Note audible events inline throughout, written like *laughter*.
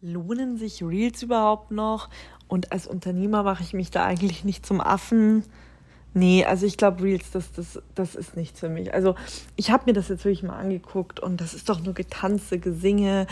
lohnen sich Reels überhaupt noch? Und als Unternehmer mache ich mich da eigentlich nicht zum Affen. Nee, also ich glaube, Reels, das, das, das ist nichts für mich. Also ich habe mir das jetzt wirklich mal angeguckt und das ist doch nur Getanze, Gesinge,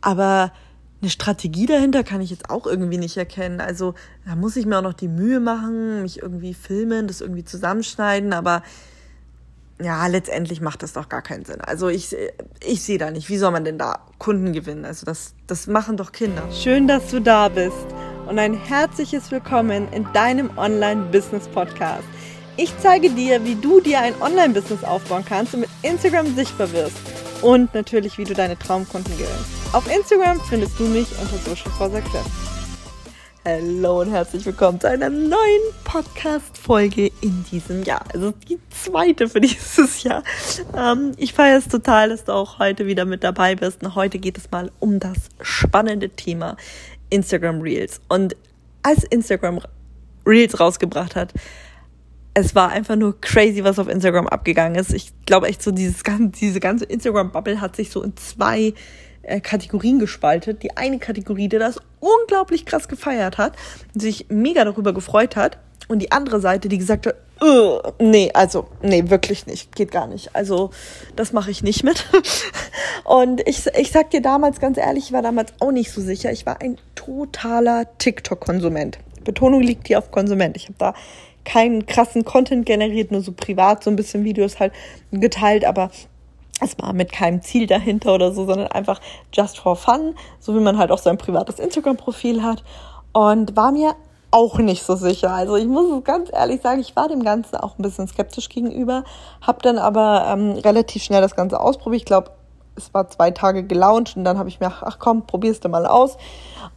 aber eine Strategie dahinter kann ich jetzt auch irgendwie nicht erkennen. Also da muss ich mir auch noch die Mühe machen, mich irgendwie filmen, das irgendwie zusammenschneiden, aber ja, letztendlich macht das doch gar keinen Sinn. Also ich, ich sehe da nicht, wie soll man denn da Kunden gewinnen? Also das, das machen doch Kinder. Schön, dass du da bist und ein herzliches Willkommen in deinem Online-Business-Podcast. Ich zeige dir, wie du dir ein Online-Business aufbauen kannst und mit Instagram sichtbar wirst. Und natürlich, wie du deine Traumkunden gewinnst. Auf Instagram findest du mich unter Social for Success. Hallo und herzlich willkommen zu einer neuen Podcast-Folge in diesem Jahr. Also die zweite für *laughs* dieses Jahr. Ähm, ich feiere es total, dass du auch heute wieder mit dabei bist. Und heute geht es mal um das spannende Thema Instagram Reels. Und als Instagram Reels rausgebracht hat, es war einfach nur crazy, was auf Instagram abgegangen ist. Ich glaube echt so, dieses, diese ganze Instagram-Bubble hat sich so in zwei äh, Kategorien gespaltet. Die eine Kategorie, die das unglaublich krass gefeiert hat, sich mega darüber gefreut hat. Und die andere Seite, die gesagt hat, nee, also, nee, wirklich nicht, geht gar nicht. Also, das mache ich nicht mit. *laughs* Und ich, ich sag dir damals ganz ehrlich, ich war damals auch nicht so sicher. Ich war ein totaler TikTok-Konsument. Betonung liegt hier auf Konsument. Ich habe da keinen krassen Content generiert, nur so privat so ein bisschen Videos halt geteilt, aber es war mit keinem Ziel dahinter oder so, sondern einfach just for fun, so wie man halt auch sein privates Instagram-Profil hat. Und war mir auch nicht so sicher. Also ich muss es ganz ehrlich sagen, ich war dem Ganzen auch ein bisschen skeptisch gegenüber, habe dann aber ähm, relativ schnell das Ganze ausprobiert. Ich glaube, es war zwei Tage gelauncht und dann habe ich mir, ach komm, probierst du mal aus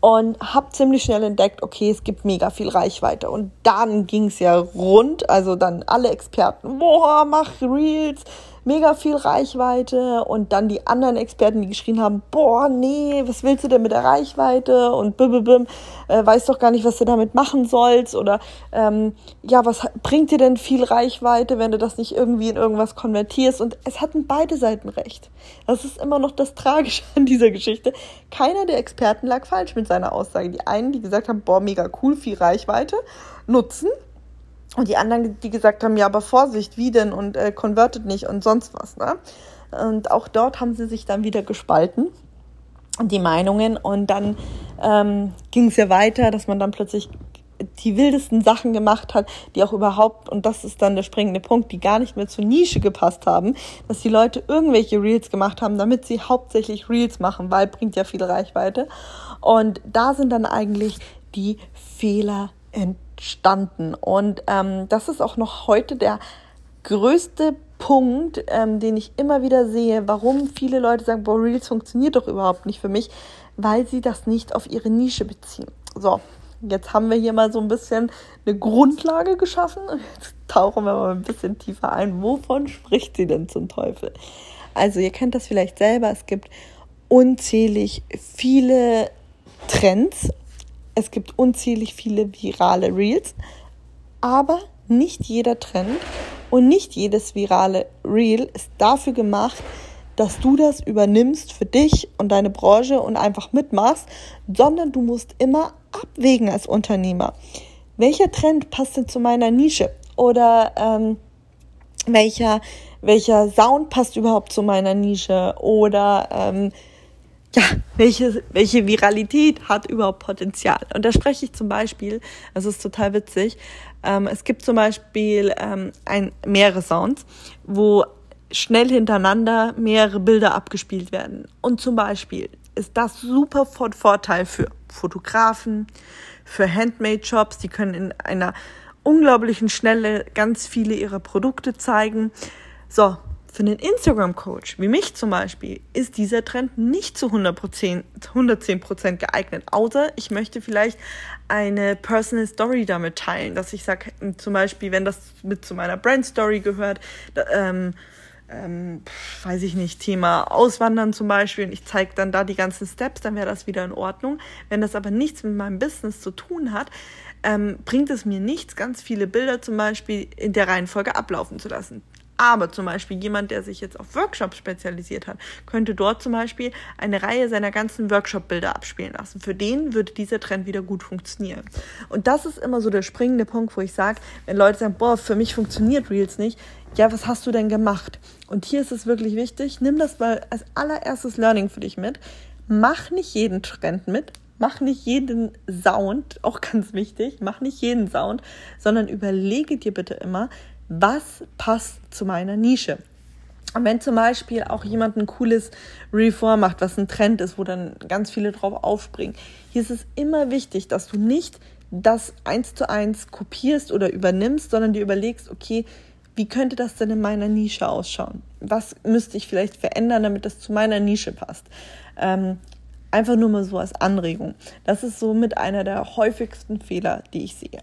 und habe ziemlich schnell entdeckt, okay, es gibt mega viel Reichweite und dann ging es ja rund, also dann alle Experten, boah, mach Reels, mega viel Reichweite und dann die anderen Experten, die geschrien haben, boah, nee, was willst du denn mit der Reichweite und bim, bim, bim, äh, weiß doch gar nicht, was du damit machen sollst oder ähm, ja, was bringt dir denn viel Reichweite, wenn du das nicht irgendwie in irgendwas konvertierst und es hatten beide Seiten recht. Das ist immer noch das Tragische an dieser Geschichte. Keiner der Experten lag falsch mit seiner Aussage. Die einen, die gesagt haben, boah, mega cool, viel Reichweite, nutzen und die anderen, die gesagt haben, ja, aber Vorsicht, wie denn und äh, convertet nicht und sonst was. Ne? Und auch dort haben sie sich dann wieder gespalten, die Meinungen. Und dann ähm, ging es ja weiter, dass man dann plötzlich die wildesten Sachen gemacht hat, die auch überhaupt, und das ist dann der springende Punkt, die gar nicht mehr zur Nische gepasst haben, dass die Leute irgendwelche Reels gemacht haben, damit sie hauptsächlich Reels machen, weil bringt ja viel Reichweite. Und da sind dann eigentlich die Fehler entdeckt entstanden. Und ähm, das ist auch noch heute der größte Punkt, ähm, den ich immer wieder sehe, warum viele Leute sagen, boah, Reels funktioniert doch überhaupt nicht für mich, weil sie das nicht auf ihre Nische beziehen. So, jetzt haben wir hier mal so ein bisschen eine Grundlage geschaffen. Jetzt tauchen wir mal ein bisschen tiefer ein. Wovon spricht sie denn zum Teufel? Also, ihr kennt das vielleicht selber. Es gibt unzählig viele Trends es gibt unzählig viele virale Reels, aber nicht jeder Trend und nicht jedes virale Reel ist dafür gemacht, dass du das übernimmst für dich und deine Branche und einfach mitmachst, sondern du musst immer abwägen als Unternehmer. Welcher Trend passt denn zu meiner Nische? Oder ähm, welcher, welcher Sound passt überhaupt zu meiner Nische? Oder ähm, ja, welche, welche Viralität hat überhaupt Potenzial? Und da spreche ich zum Beispiel, das ist total witzig, ähm, es gibt zum Beispiel ähm, ein, mehrere Sounds, wo schnell hintereinander mehrere Bilder abgespielt werden. Und zum Beispiel ist das super von Vorteil für Fotografen, für Handmade-Shops, die können in einer unglaublichen Schnelle ganz viele ihrer Produkte zeigen. So, für einen Instagram-Coach, wie mich zum Beispiel, ist dieser Trend nicht zu 100%, 110% geeignet. Außer ich möchte vielleicht eine Personal Story damit teilen, dass ich sage, zum Beispiel, wenn das mit zu meiner Brand Story gehört, ähm, ähm, weiß ich nicht, Thema Auswandern zum Beispiel und ich zeige dann da die ganzen Steps, dann wäre das wieder in Ordnung. Wenn das aber nichts mit meinem Business zu tun hat, ähm, bringt es mir nichts, ganz viele Bilder zum Beispiel in der Reihenfolge ablaufen zu lassen. Aber zum Beispiel jemand, der sich jetzt auf Workshops spezialisiert hat, könnte dort zum Beispiel eine Reihe seiner ganzen Workshop-Bilder abspielen lassen. Für den würde dieser Trend wieder gut funktionieren. Und das ist immer so der springende Punkt, wo ich sage, wenn Leute sagen, boah, für mich funktioniert Reels nicht, ja, was hast du denn gemacht? Und hier ist es wirklich wichtig, nimm das mal als allererstes Learning für dich mit. Mach nicht jeden Trend mit, mach nicht jeden Sound, auch ganz wichtig, mach nicht jeden Sound, sondern überlege dir bitte immer, was passt zu meiner Nische. Und wenn zum Beispiel auch jemand ein cooles Reform macht, was ein Trend ist, wo dann ganz viele drauf aufspringen, hier ist es immer wichtig, dass du nicht das eins zu eins kopierst oder übernimmst, sondern dir überlegst, okay, wie könnte das denn in meiner Nische ausschauen? Was müsste ich vielleicht verändern, damit das zu meiner Nische passt? Ähm, einfach nur mal so als Anregung. Das ist so mit einer der häufigsten Fehler, die ich sehe.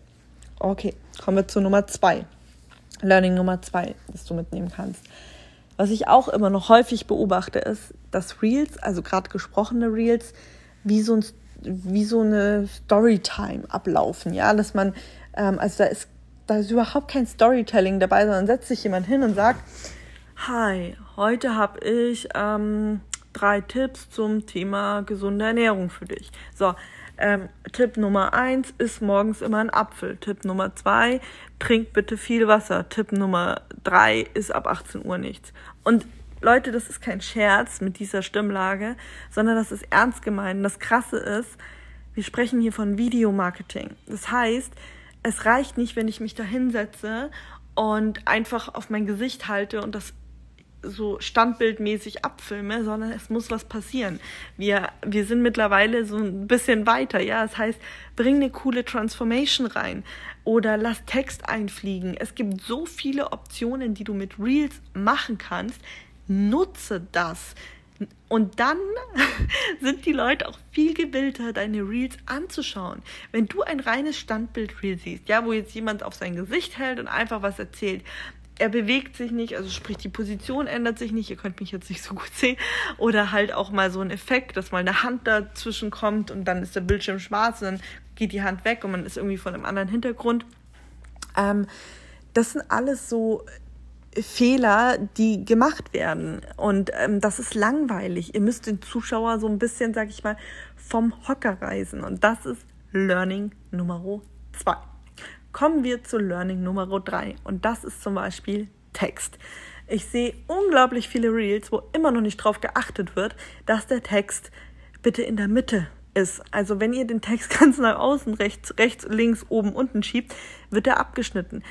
Okay, kommen wir zu Nummer zwei. Learning Nummer zwei, das du mitnehmen kannst. Was ich auch immer noch häufig beobachte, ist, dass Reels, also gerade gesprochene Reels, wie so, ein, wie so eine Storytime ablaufen. Ja, dass man, ähm, also da ist, da ist überhaupt kein Storytelling dabei, sondern setzt sich jemand hin und sagt, Hi, heute habe ich ähm, drei Tipps zum Thema gesunde Ernährung für dich. So, ähm, Tipp Nummer eins ist morgens immer ein Apfel. Tipp Nummer zwei, trink bitte viel Wasser. Tipp Nummer drei ist ab 18 Uhr nichts. Und Leute, das ist kein Scherz mit dieser Stimmlage, sondern das ist ernst gemeint. Das Krasse ist, wir sprechen hier von Videomarketing. Das heißt, es reicht nicht, wenn ich mich da hinsetze und einfach auf mein Gesicht halte und das so standbildmäßig abfilme, sondern es muss was passieren. Wir, wir sind mittlerweile so ein bisschen weiter, ja. Das heißt, bring eine coole Transformation rein oder lass Text einfliegen. Es gibt so viele Optionen, die du mit Reels machen kannst. Nutze das. Und dann *laughs* sind die Leute auch viel gewillter, deine Reels anzuschauen. Wenn du ein reines Standbild-Reel siehst, ja, wo jetzt jemand auf sein Gesicht hält und einfach was erzählt, er bewegt sich nicht, also sprich die Position ändert sich nicht, ihr könnt mich jetzt nicht so gut sehen, oder halt auch mal so ein Effekt, dass mal eine Hand dazwischen kommt und dann ist der Bildschirm schwarz und dann geht die Hand weg und man ist irgendwie von einem anderen Hintergrund. Ähm, das sind alles so Fehler, die gemacht werden und ähm, das ist langweilig. Ihr müsst den Zuschauer so ein bisschen, sag ich mal, vom Hocker reisen und das ist Learning Nummer zwei. Kommen wir zu Learning Nummer drei und das ist zum Beispiel Text. Ich sehe unglaublich viele Reels, wo immer noch nicht darauf geachtet wird, dass der Text bitte in der Mitte ist. Also wenn ihr den Text *laughs* ganz nach außen, rechts, rechts, links, oben, unten schiebt, wird er abgeschnitten.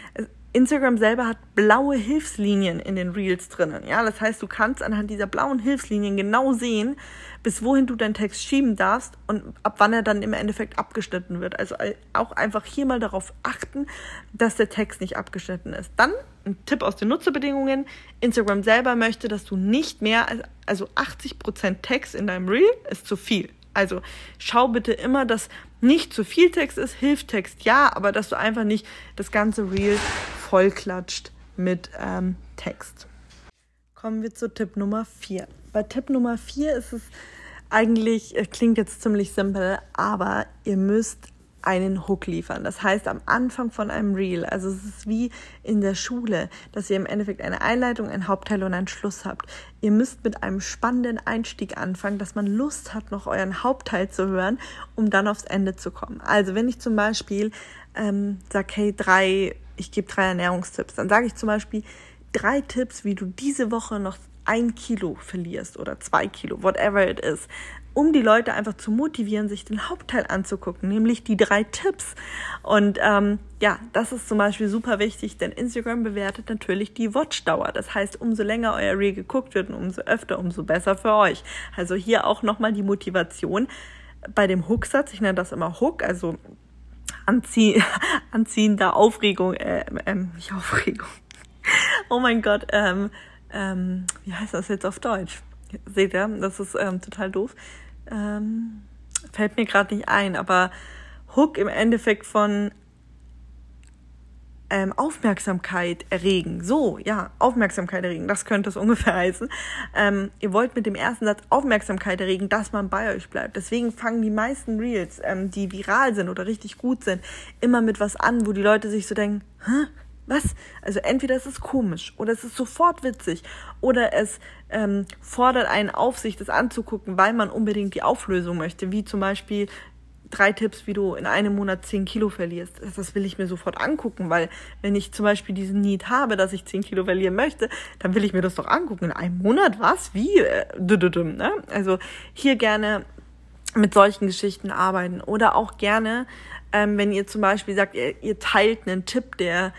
Instagram selber hat blaue Hilfslinien in den Reels drinnen. Ja, das heißt, du kannst anhand dieser blauen Hilfslinien genau sehen, bis wohin du deinen Text schieben darfst und ab wann er dann im Endeffekt abgeschnitten wird. Also auch einfach hier mal darauf achten, dass der Text nicht abgeschnitten ist. Dann ein Tipp aus den Nutzerbedingungen. Instagram selber möchte, dass du nicht mehr, also 80% Text in deinem Reel ist zu viel. Also schau bitte immer, dass nicht zu viel Text ist, hilft Text ja, aber dass du einfach nicht das ganze Reel vollklatscht mit ähm, Text. Kommen wir zu Tipp Nummer 4. Bei Tipp Nummer 4 ist es eigentlich, klingt jetzt ziemlich simpel, aber ihr müsst einen Hook liefern. Das heißt, am Anfang von einem Reel, also es ist wie in der Schule, dass ihr im Endeffekt eine Einleitung, ein Hauptteil und einen Schluss habt. Ihr müsst mit einem spannenden Einstieg anfangen, dass man Lust hat, noch euren Hauptteil zu hören, um dann aufs Ende zu kommen. Also wenn ich zum Beispiel ähm, sage, hey, drei, ich gebe drei Ernährungstipps, dann sage ich zum Beispiel drei Tipps, wie du diese Woche noch ein Kilo verlierst oder zwei Kilo, whatever it is um die Leute einfach zu motivieren, sich den Hauptteil anzugucken, nämlich die drei Tipps. Und ähm, ja, das ist zum Beispiel super wichtig, denn Instagram bewertet natürlich die Watchdauer. Das heißt, umso länger euer Reel geguckt wird und umso öfter, umso besser für euch. Also hier auch nochmal die Motivation bei dem Hooksatz. Ich nenne das immer Hook, also anzie *laughs* anziehender Aufregung, äh, ähm, nicht Aufregung. oh mein Gott, ähm, ähm, wie heißt das jetzt auf Deutsch? Seht ihr, das ist ähm, total doof. Ähm, fällt mir gerade nicht ein, aber Hook im Endeffekt von ähm, Aufmerksamkeit erregen. So, ja, Aufmerksamkeit erregen, das könnte es *laughs* ungefähr heißen. Ähm, ihr wollt mit dem ersten Satz Aufmerksamkeit erregen, dass man bei euch bleibt. Deswegen fangen die meisten Reels, ähm, die viral sind oder richtig gut sind, immer mit was an, wo die Leute sich so denken, Hä? Was? Also entweder es ist komisch oder es ist sofort witzig oder es ähm, fordert einen auf, sich das anzugucken, weil man unbedingt die Auflösung möchte, wie zum Beispiel drei Tipps, wie du in einem Monat zehn Kilo verlierst. Das will ich mir sofort angucken, weil wenn ich zum Beispiel diesen Need habe, dass ich zehn Kilo verlieren möchte, dann will ich mir das doch angucken. In einem Monat? Was? Wie? Äh, ne? Also hier gerne mit solchen Geschichten arbeiten oder auch gerne, ähm, wenn ihr zum Beispiel sagt, ihr, ihr teilt einen Tipp, der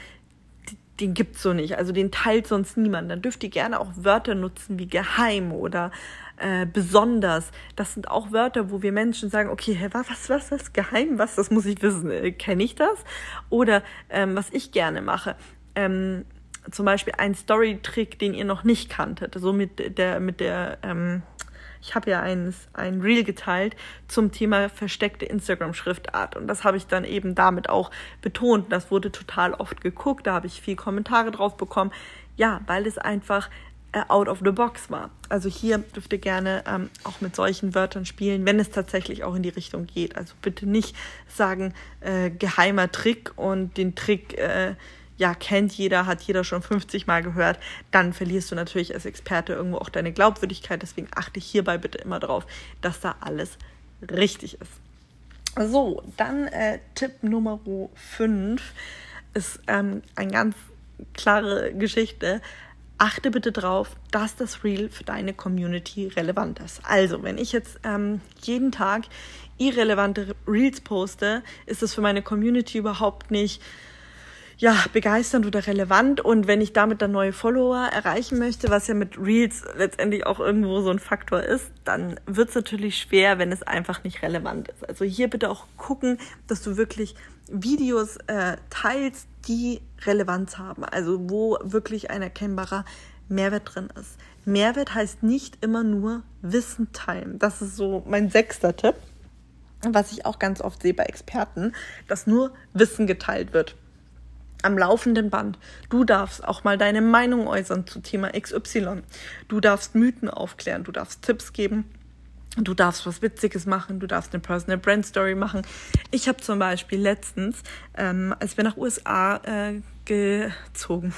den gibt's so nicht, also den teilt sonst niemand, dann dürft ihr gerne auch Wörter nutzen wie geheim oder äh, besonders. Das sind auch Wörter, wo wir Menschen sagen, okay, was, was, was, geheim, was, das muss ich wissen, äh, kenne ich das? Oder ähm, was ich gerne mache, ähm, zum Beispiel ein Story-Trick, den ihr noch nicht kanntet, so mit der, mit der, ähm, ich habe ja ein, ein Reel geteilt zum Thema versteckte Instagram-Schriftart. Und das habe ich dann eben damit auch betont. Das wurde total oft geguckt, da habe ich viel Kommentare drauf bekommen. Ja, weil es einfach äh, out of the box war. Also hier dürft ihr gerne ähm, auch mit solchen Wörtern spielen, wenn es tatsächlich auch in die Richtung geht. Also bitte nicht sagen, äh, geheimer Trick und den Trick äh, ja, kennt jeder, hat jeder schon 50 Mal gehört, dann verlierst du natürlich als Experte irgendwo auch deine Glaubwürdigkeit. Deswegen achte hierbei bitte immer darauf, dass da alles richtig ist. So, dann äh, Tipp Nummer 5 ist ähm, eine ganz klare Geschichte. Achte bitte darauf, dass das Reel für deine Community relevant ist. Also, wenn ich jetzt ähm, jeden Tag irrelevante Reels poste, ist es für meine Community überhaupt nicht ja, begeisternd oder relevant. Und wenn ich damit dann neue Follower erreichen möchte, was ja mit Reels letztendlich auch irgendwo so ein Faktor ist, dann wird es natürlich schwer, wenn es einfach nicht relevant ist. Also hier bitte auch gucken, dass du wirklich Videos äh, teilst, die Relevanz haben. Also wo wirklich ein erkennbarer Mehrwert drin ist. Mehrwert heißt nicht immer nur Wissen teilen. Das ist so mein sechster Tipp, was ich auch ganz oft sehe bei Experten, dass nur Wissen geteilt wird am laufenden Band. Du darfst auch mal deine Meinung äußern zu Thema XY. Du darfst Mythen aufklären, du darfst Tipps geben. Du darfst was Witziges machen, du darfst eine Personal Brand Story machen. Ich habe zum Beispiel letztens, ähm, als wir nach USA äh, gezogen,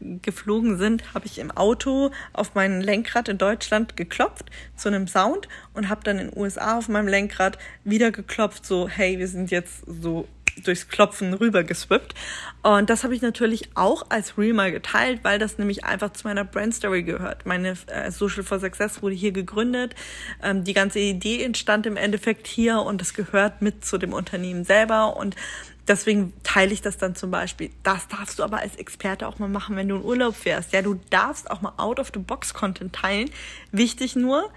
*laughs* geflogen sind, habe ich im Auto auf mein Lenkrad in Deutschland geklopft zu einem Sound und habe dann in USA auf meinem Lenkrad wieder geklopft, so hey, wir sind jetzt so durchs Klopfen rüber geswippt. Und das habe ich natürlich auch als Reel mal geteilt, weil das nämlich einfach zu meiner Brand Story gehört. Meine äh, Social for Success wurde hier gegründet. Ähm, die ganze Idee entstand im Endeffekt hier und das gehört mit zu dem Unternehmen selber. Und deswegen teile ich das dann zum Beispiel. Das darfst du aber als Experte auch mal machen, wenn du in Urlaub fährst. Ja, du darfst auch mal out of the box Content teilen. Wichtig nur,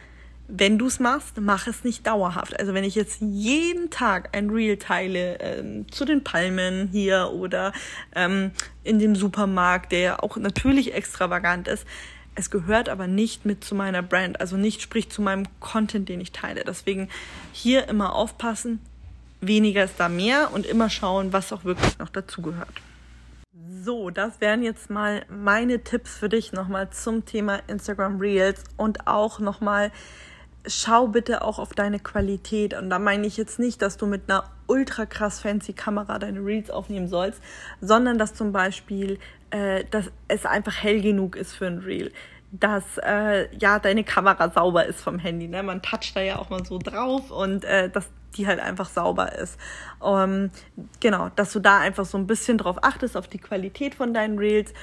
wenn du es machst, mach es nicht dauerhaft. Also wenn ich jetzt jeden Tag ein Reel teile ähm, zu den Palmen hier oder ähm, in dem Supermarkt, der ja auch natürlich extravagant ist, es gehört aber nicht mit zu meiner Brand, also nicht sprich zu meinem Content, den ich teile. Deswegen hier immer aufpassen, weniger ist da mehr und immer schauen, was auch wirklich noch dazugehört. So, das wären jetzt mal meine Tipps für dich nochmal zum Thema Instagram Reels und auch nochmal schau bitte auch auf deine Qualität. Und da meine ich jetzt nicht, dass du mit einer ultra krass fancy Kamera deine Reels aufnehmen sollst, sondern dass zum Beispiel, äh, dass es einfach hell genug ist für ein Reel. Dass äh, ja deine Kamera sauber ist vom Handy. Ne? Man toucht da ja auch mal so drauf und äh, dass die halt einfach sauber ist. Ähm, genau, dass du da einfach so ein bisschen drauf achtest, auf die Qualität von deinen Reels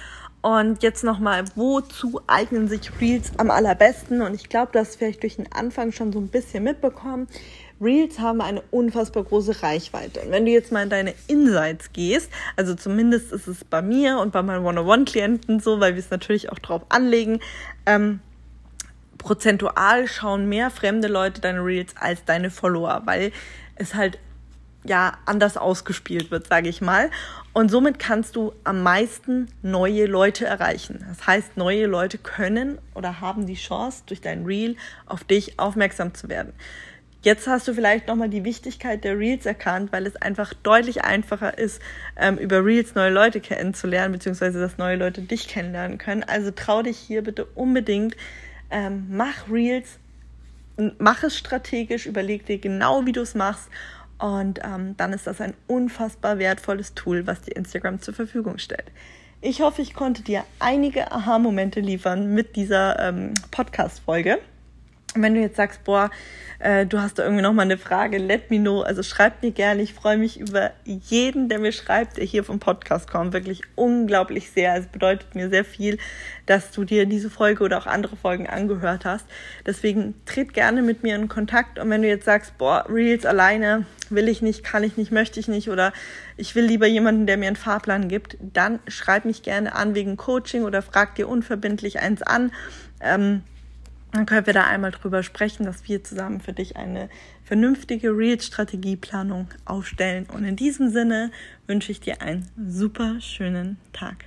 und jetzt nochmal, wozu eignen sich Reels am allerbesten? Und ich glaube, das vielleicht durch den Anfang schon so ein bisschen mitbekommen. Reels haben eine unfassbar große Reichweite. Und wenn du jetzt mal in deine Insights gehst, also zumindest ist es bei mir und bei meinen One-on-One-Klienten so, weil wir es natürlich auch drauf anlegen, ähm, prozentual schauen mehr fremde Leute deine Reels als deine Follower, weil es halt ja anders ausgespielt wird, sage ich mal. Und somit kannst du am meisten neue Leute erreichen. Das heißt, neue Leute können oder haben die Chance, durch dein Reel auf dich aufmerksam zu werden. Jetzt hast du vielleicht nochmal die Wichtigkeit der Reels erkannt, weil es einfach deutlich einfacher ist, ähm, über Reels neue Leute kennenzulernen, beziehungsweise dass neue Leute dich kennenlernen können. Also trau dich hier bitte unbedingt, ähm, mach Reels, mach es strategisch, überleg dir genau, wie du es machst Und ähm, dann ist das ein unfassbar wertvolles Tool, was dir Instagram zur Verfügung stellt. Ich hoffe, ich konnte dir einige Aha-Momente liefern mit dieser ähm, Podcast-Folge. Wenn du jetzt sagst, boah, äh, du hast da irgendwie nochmal eine Frage, let me know. Also schreib mir gerne. Ich freue mich über jeden, der mir schreibt, der hier vom Podcast kommt. Wirklich unglaublich sehr. Es bedeutet mir sehr viel, dass du dir diese Folge oder auch andere Folgen angehört hast. Deswegen tritt gerne mit mir in Kontakt. Und wenn du jetzt sagst, boah, Reels alleine will ich nicht, kann ich nicht, möchte ich nicht oder ich will lieber jemanden, der mir einen Fahrplan gibt, dann schreib mich gerne an wegen Coaching oder frag dir unverbindlich eins an. Ähm, dann können wir da einmal drüber sprechen, dass wir zusammen für dich eine vernünftige Real-Strategieplanung aufstellen. Und in diesem Sinne wünsche ich dir einen super schönen Tag.